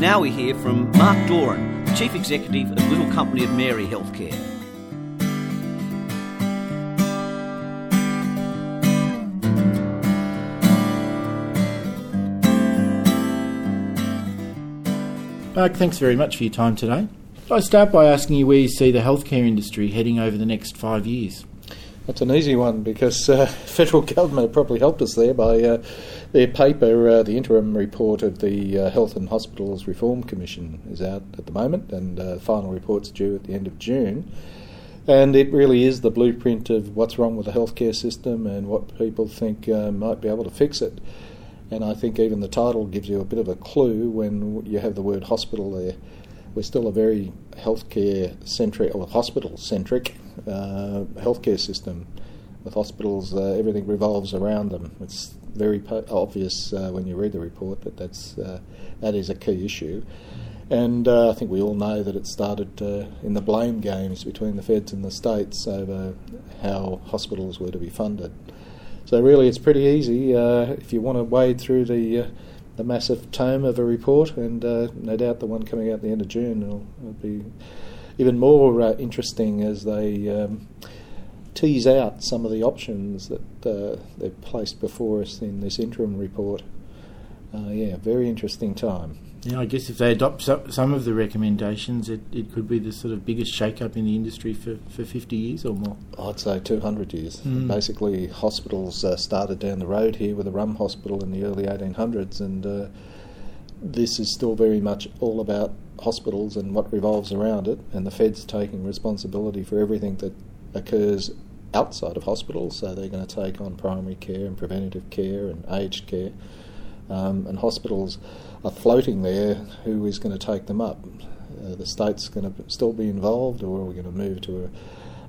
Now we hear from Mark Doran, Chief Executive of Little Company of Mary Healthcare. Mark, thanks very much for your time today. I start by asking you where you see the healthcare industry heading over the next five years. That's an easy one because uh, federal government probably helped us there by uh, their paper, uh, the interim report of the uh, Health and Hospitals Reform Commission is out at the moment, and uh, final report's due at the end of June. And it really is the blueprint of what's wrong with the healthcare system and what people think uh, might be able to fix it. And I think even the title gives you a bit of a clue when you have the word hospital there. We're still a very healthcare centric or hospital centric uh, healthcare system. With hospitals, uh, everything revolves around them. It's very obvious uh, when you read the report that that's uh, that is a key issue. And uh, I think we all know that it started uh, in the blame games between the feds and the states over how hospitals were to be funded. So really, it's pretty easy if you want to wade through the the massive tome of a report, and uh, no doubt the one coming out at the end of June will, will be even more uh, interesting as they um, tease out some of the options that uh, they've placed before us in this interim report. Uh, yeah, very interesting time. Yeah, I guess if they adopt some of the recommendations, it, it could be the sort of biggest shake-up in the industry for, for 50 years or more. I'd say 200 years. Mm. Basically, hospitals uh, started down the road here with the Rum Hospital in the early 1800s, and uh, this is still very much all about hospitals and what revolves around it, and the feds taking responsibility for everything that occurs outside of hospitals. So they're going to take on primary care and preventative care and aged care, um, and hospitals are floating there, who is going to take them up? Uh, the state's going to still be involved, or are we going to move to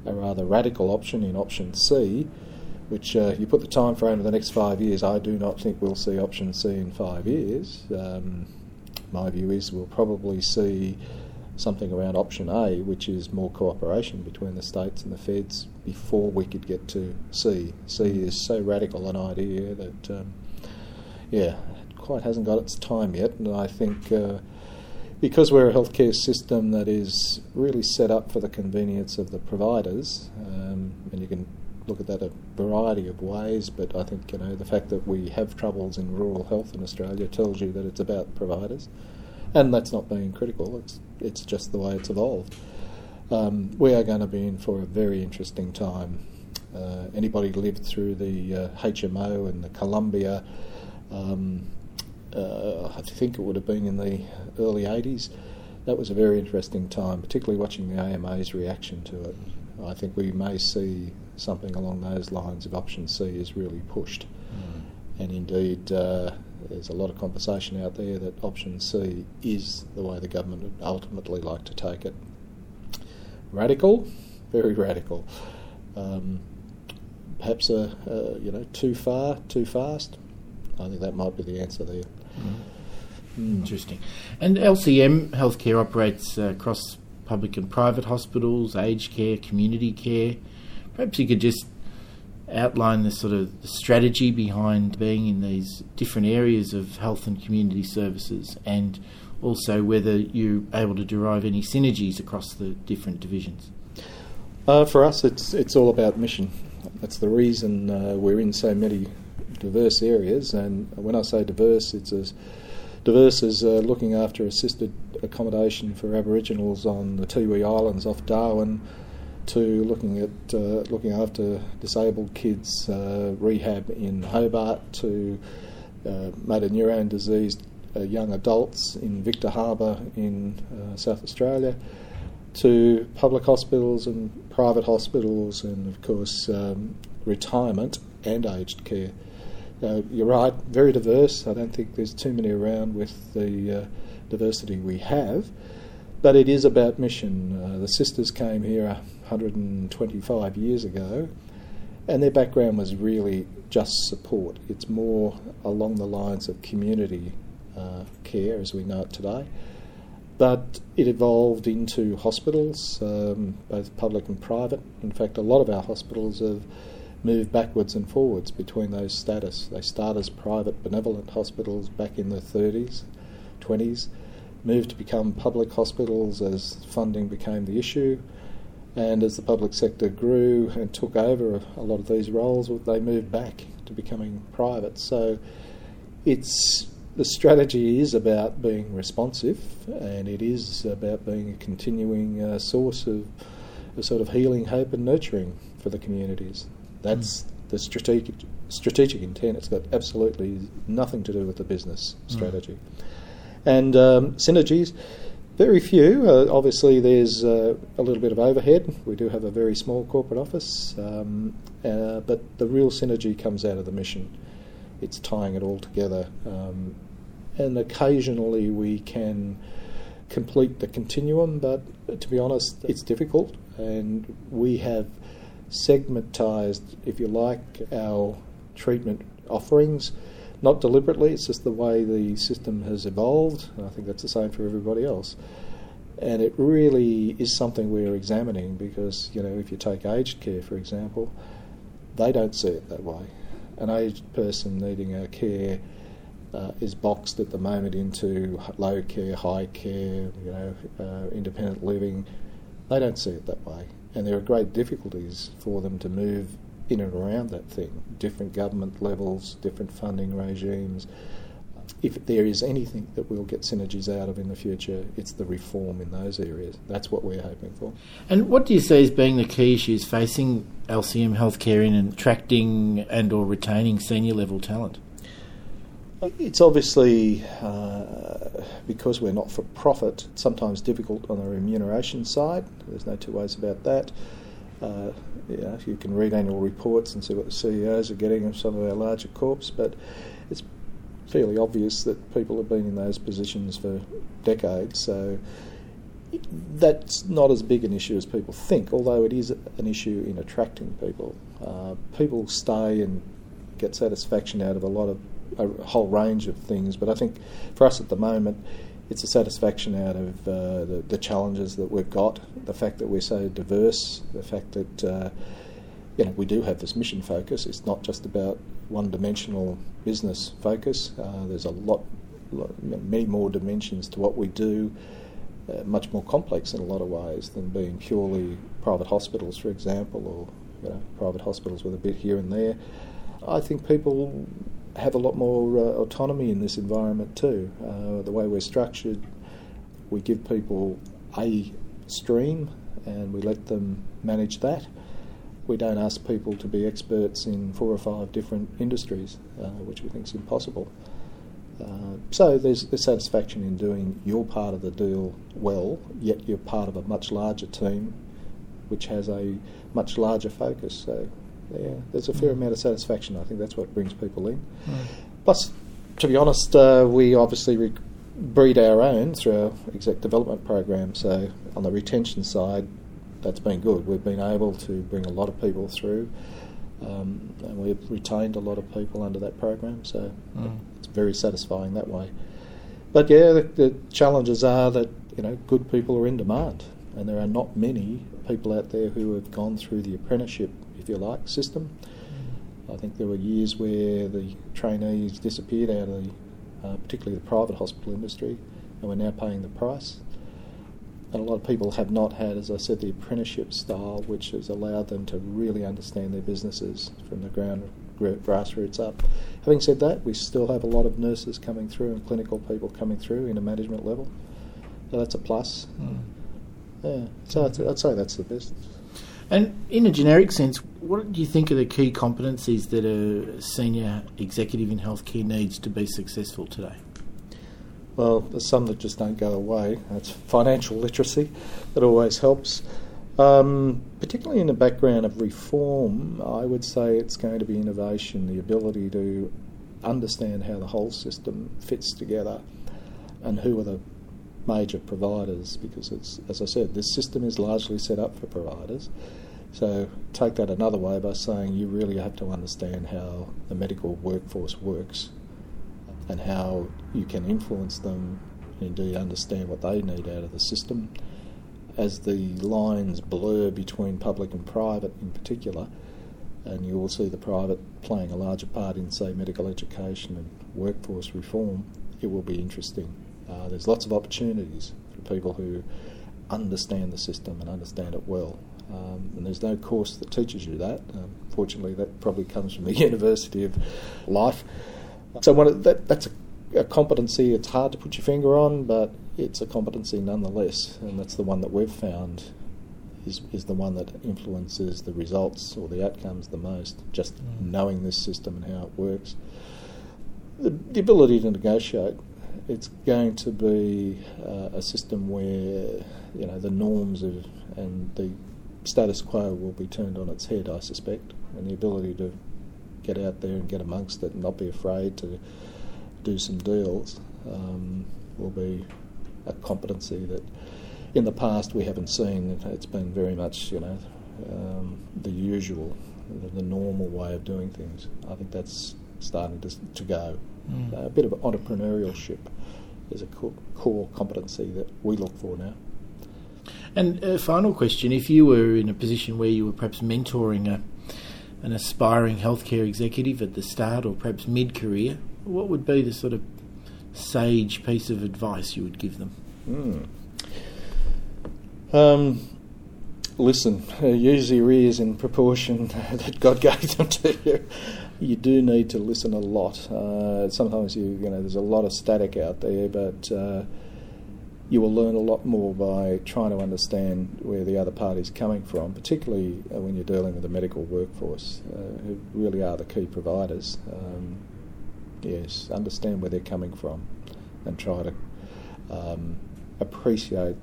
a, a rather radical option in option C, which uh, you put the time frame of the next five years? I do not think we'll see option C in five years. Um, my view is we'll probably see something around option A, which is more cooperation between the states and the feds before we could get to C. C is so radical an idea that, um, yeah, quite hasn't got its time yet, and I think uh, because we're a healthcare system that is really set up for the convenience of the providers, um, and you can look at that a variety of ways, but I think you know the fact that we have troubles in rural health in Australia tells you that it's about providers, and that's not being critical. It's it's just the way it's evolved. Um, we are going to be in for a very interesting time. Uh, anybody lived through the uh, HMO and the Columbia um, uh, I think it would have been in the early 80s. That was a very interesting time, particularly watching the AMA's reaction to it. I think we may see something along those lines if option C is really pushed. Mm. And indeed, uh, there's a lot of conversation out there that option C is the way the government would ultimately like to take it. Radical, very radical. Um, perhaps a, a, you know too far, too fast. I think that might be the answer there. Mm. Interesting. And LCM Healthcare operates uh, across public and private hospitals, aged care, community care. Perhaps you could just outline the sort of the strategy behind being in these different areas of health and community services and also whether you're able to derive any synergies across the different divisions. Uh, for us, it's it's all about mission. That's the reason uh, we're in so many diverse areas. And when I say diverse, it's as diverse as uh, looking after assisted accommodation for Aboriginals on the Tiwi Islands off Darwin, to looking at uh, looking after disabled kids uh, rehab in Hobart, to uh, motor neurone diseased uh, young adults in Victor Harbour in uh, South Australia. To public hospitals and private hospitals, and of course, um, retirement and aged care. Uh, you're right, very diverse. I don't think there's too many around with the uh, diversity we have, but it is about mission. Uh, the sisters came here 125 years ago, and their background was really just support. It's more along the lines of community uh, care as we know it today. But it evolved into hospitals, um, both public and private. In fact, a lot of our hospitals have move backwards and forwards between those status. They start as private benevolent hospitals back in the 30s, 20s, moved to become public hospitals as funding became the issue. And as the public sector grew and took over a lot of these roles, they moved back to becoming private. So it's the strategy is about being responsive, and it is about being a continuing uh, source of a sort of healing, hope, and nurturing for the communities. That's mm. the strategic strategic intent. It's got absolutely nothing to do with the business mm. strategy. Mm. And um, synergies, very few. Uh, obviously, there's uh, a little bit of overhead. We do have a very small corporate office, um, uh, but the real synergy comes out of the mission. It's tying it all together. Um, and occasionally we can complete the continuum, but to be honest, it's difficult. And we have segmentized, if you like, our treatment offerings not deliberately, it's just the way the system has evolved. I think that's the same for everybody else. And it really is something we're examining because, you know, if you take aged care, for example, they don't see it that way. An aged person needing our care uh, is boxed at the moment into low care, high care, you know, uh, independent living. They don't see it that way. And there are great difficulties for them to move in and around that thing, different government levels, different funding regimes. If there is anything that we'll get synergies out of in the future, it's the reform in those areas. That's what we're hoping for. And what do you see as being the key issues facing LCM healthcare in attracting and or retaining senior level talent? It's obviously uh, because we're not for profit, sometimes difficult on the remuneration side. There's no two ways about that. Uh, you, you can read annual reports and see what the CEOs are getting of some of our larger corps, but it's fairly obvious that people have been in those positions for decades. So that's not as big an issue as people think, although it is an issue in attracting people. Uh, people stay and get satisfaction out of a lot of a whole range of things, but I think for us at the moment, it's a satisfaction out of uh, the, the, challenges that we've got, the fact that we're so diverse, the fact that uh, you know we do have this mission focus. It's not just about one-dimensional business focus. Uh, there's a lot, lot, many more dimensions to what we do. Uh, much more complex in a lot of ways than being purely private hospitals, for example, or you know, private hospitals with a bit here and there. I think people have a lot more uh, autonomy in this environment too. Uh, the way we're structured, we give people a stream and we let them manage that. We don't ask people to be experts in four or five different industries, uh, which we think is impossible. Uh, so there's, there's satisfaction in doing your part of the deal well, yet you're part of a much larger team which has a much larger focus. So yeah, there's a fair mm. amount of satisfaction. I think that's what brings people in. Plus, to be honest, uh, we obviously re- breed our own through our exec development program. So on the retention side, that's been good. We've been able to bring a lot of people through, um, and we've retained a lot of people under that program. So mm. it's very satisfying that way. But yeah, the, the challenges are that you know good people are in demand, and there are not many people out there who have gone through the apprenticeship if you like, system. I think there were years where the trainees disappeared out of the, uh, particularly the private hospital industry, and we're now paying the price. And a lot of people have not had, as I said, the apprenticeship style, which has allowed them to really understand their businesses from the ground grassroots up. Having said that, we still have a lot of nurses coming through and clinical people coming through in a management level, so that's a plus. Mm. Yeah, so I'd, I'd say that's the best. And in a generic sense, what do you think are the key competencies that a senior executive in healthcare needs to be successful today? Well, there's some that just don't go away. That's financial literacy, that always helps. Um, particularly in the background of reform, I would say it's going to be innovation, the ability to understand how the whole system fits together and who are the major providers because as I said, this system is largely set up for providers. So take that another way by saying you really have to understand how the medical workforce works and how you can influence them and indeed understand what they need out of the system. As the lines blur between public and private in particular, and you will see the private playing a larger part in, say, medical education and workforce reform, it will be interesting. Uh, there's lots of opportunities for people who understand the system and understand it well. Um, and there's no course that teaches you that. Um, fortunately, that probably comes from the University of Life. So that, that's a, a, competency. It's hard to put your finger on, but it's a competency nonetheless, and that's the one that we've found is, is the one that influences the results or the outcomes the most. Just mm. knowing this system and how it works. The, the ability to negotiate. It's going to be uh, a system where you know the norms of, and the status quo will be turned on its head, I suspect, and the ability to get out there and get amongst it and not be afraid to do some deals um, will be a competency that in the past we haven't seen. It's been very much, you know, um, the usual, the, the, normal way of doing things. I think that's starting to, to go. Mm. Uh, a bit of entrepreneurship is a core, core competency that we look for now. And a final question: If you were in a position where you were perhaps mentoring a, an aspiring healthcare executive at the start or perhaps mid-career, what would be the sort of sage piece of advice you would give them? Mm. Um, listen, use your ears in proportion that God gave them to you. You do need to listen a lot. Uh, sometimes you, you know, there's a lot of static out there, but uh, you will learn a lot more by trying to understand where the other party's coming from, particularly uh, when you're dealing with the medical workforce, uh, who really are the key providers. Um, yes, understand where they're coming from, and try to um, appreciate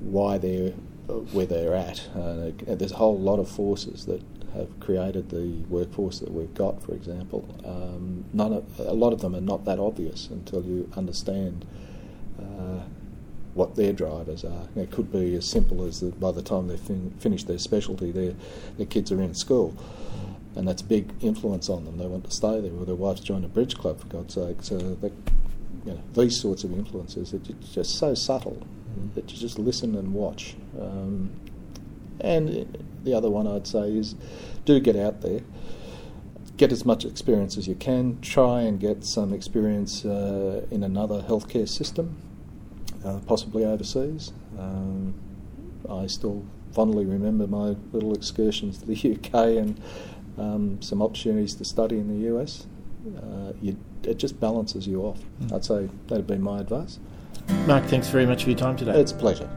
why they're uh, where they're at. Uh, there's a whole lot of forces that have created the workforce that we've got. For example, um, none of, a lot of them are not that obvious until you understand. Uh, what their drivers are. It could be as simple as that by the time they've fin- finished their specialty, their, their kids are in school. And that's a big influence on them. They want to stay there, or their wife's joined a bridge club, for God's sake. So that, you know, these sorts of influences are just so subtle that you just listen and watch. Um, and the other one I'd say is do get out there, get as much experience as you can, try and get some experience uh, in another healthcare system, uh, possibly overseas. Um, I still fondly remember my little excursions to the UK and um, some opportunities to study in the US. Uh, you, it just balances you off. Mm. I'd say that'd be my advice. Mark, thanks very much for your time today. It's a pleasure.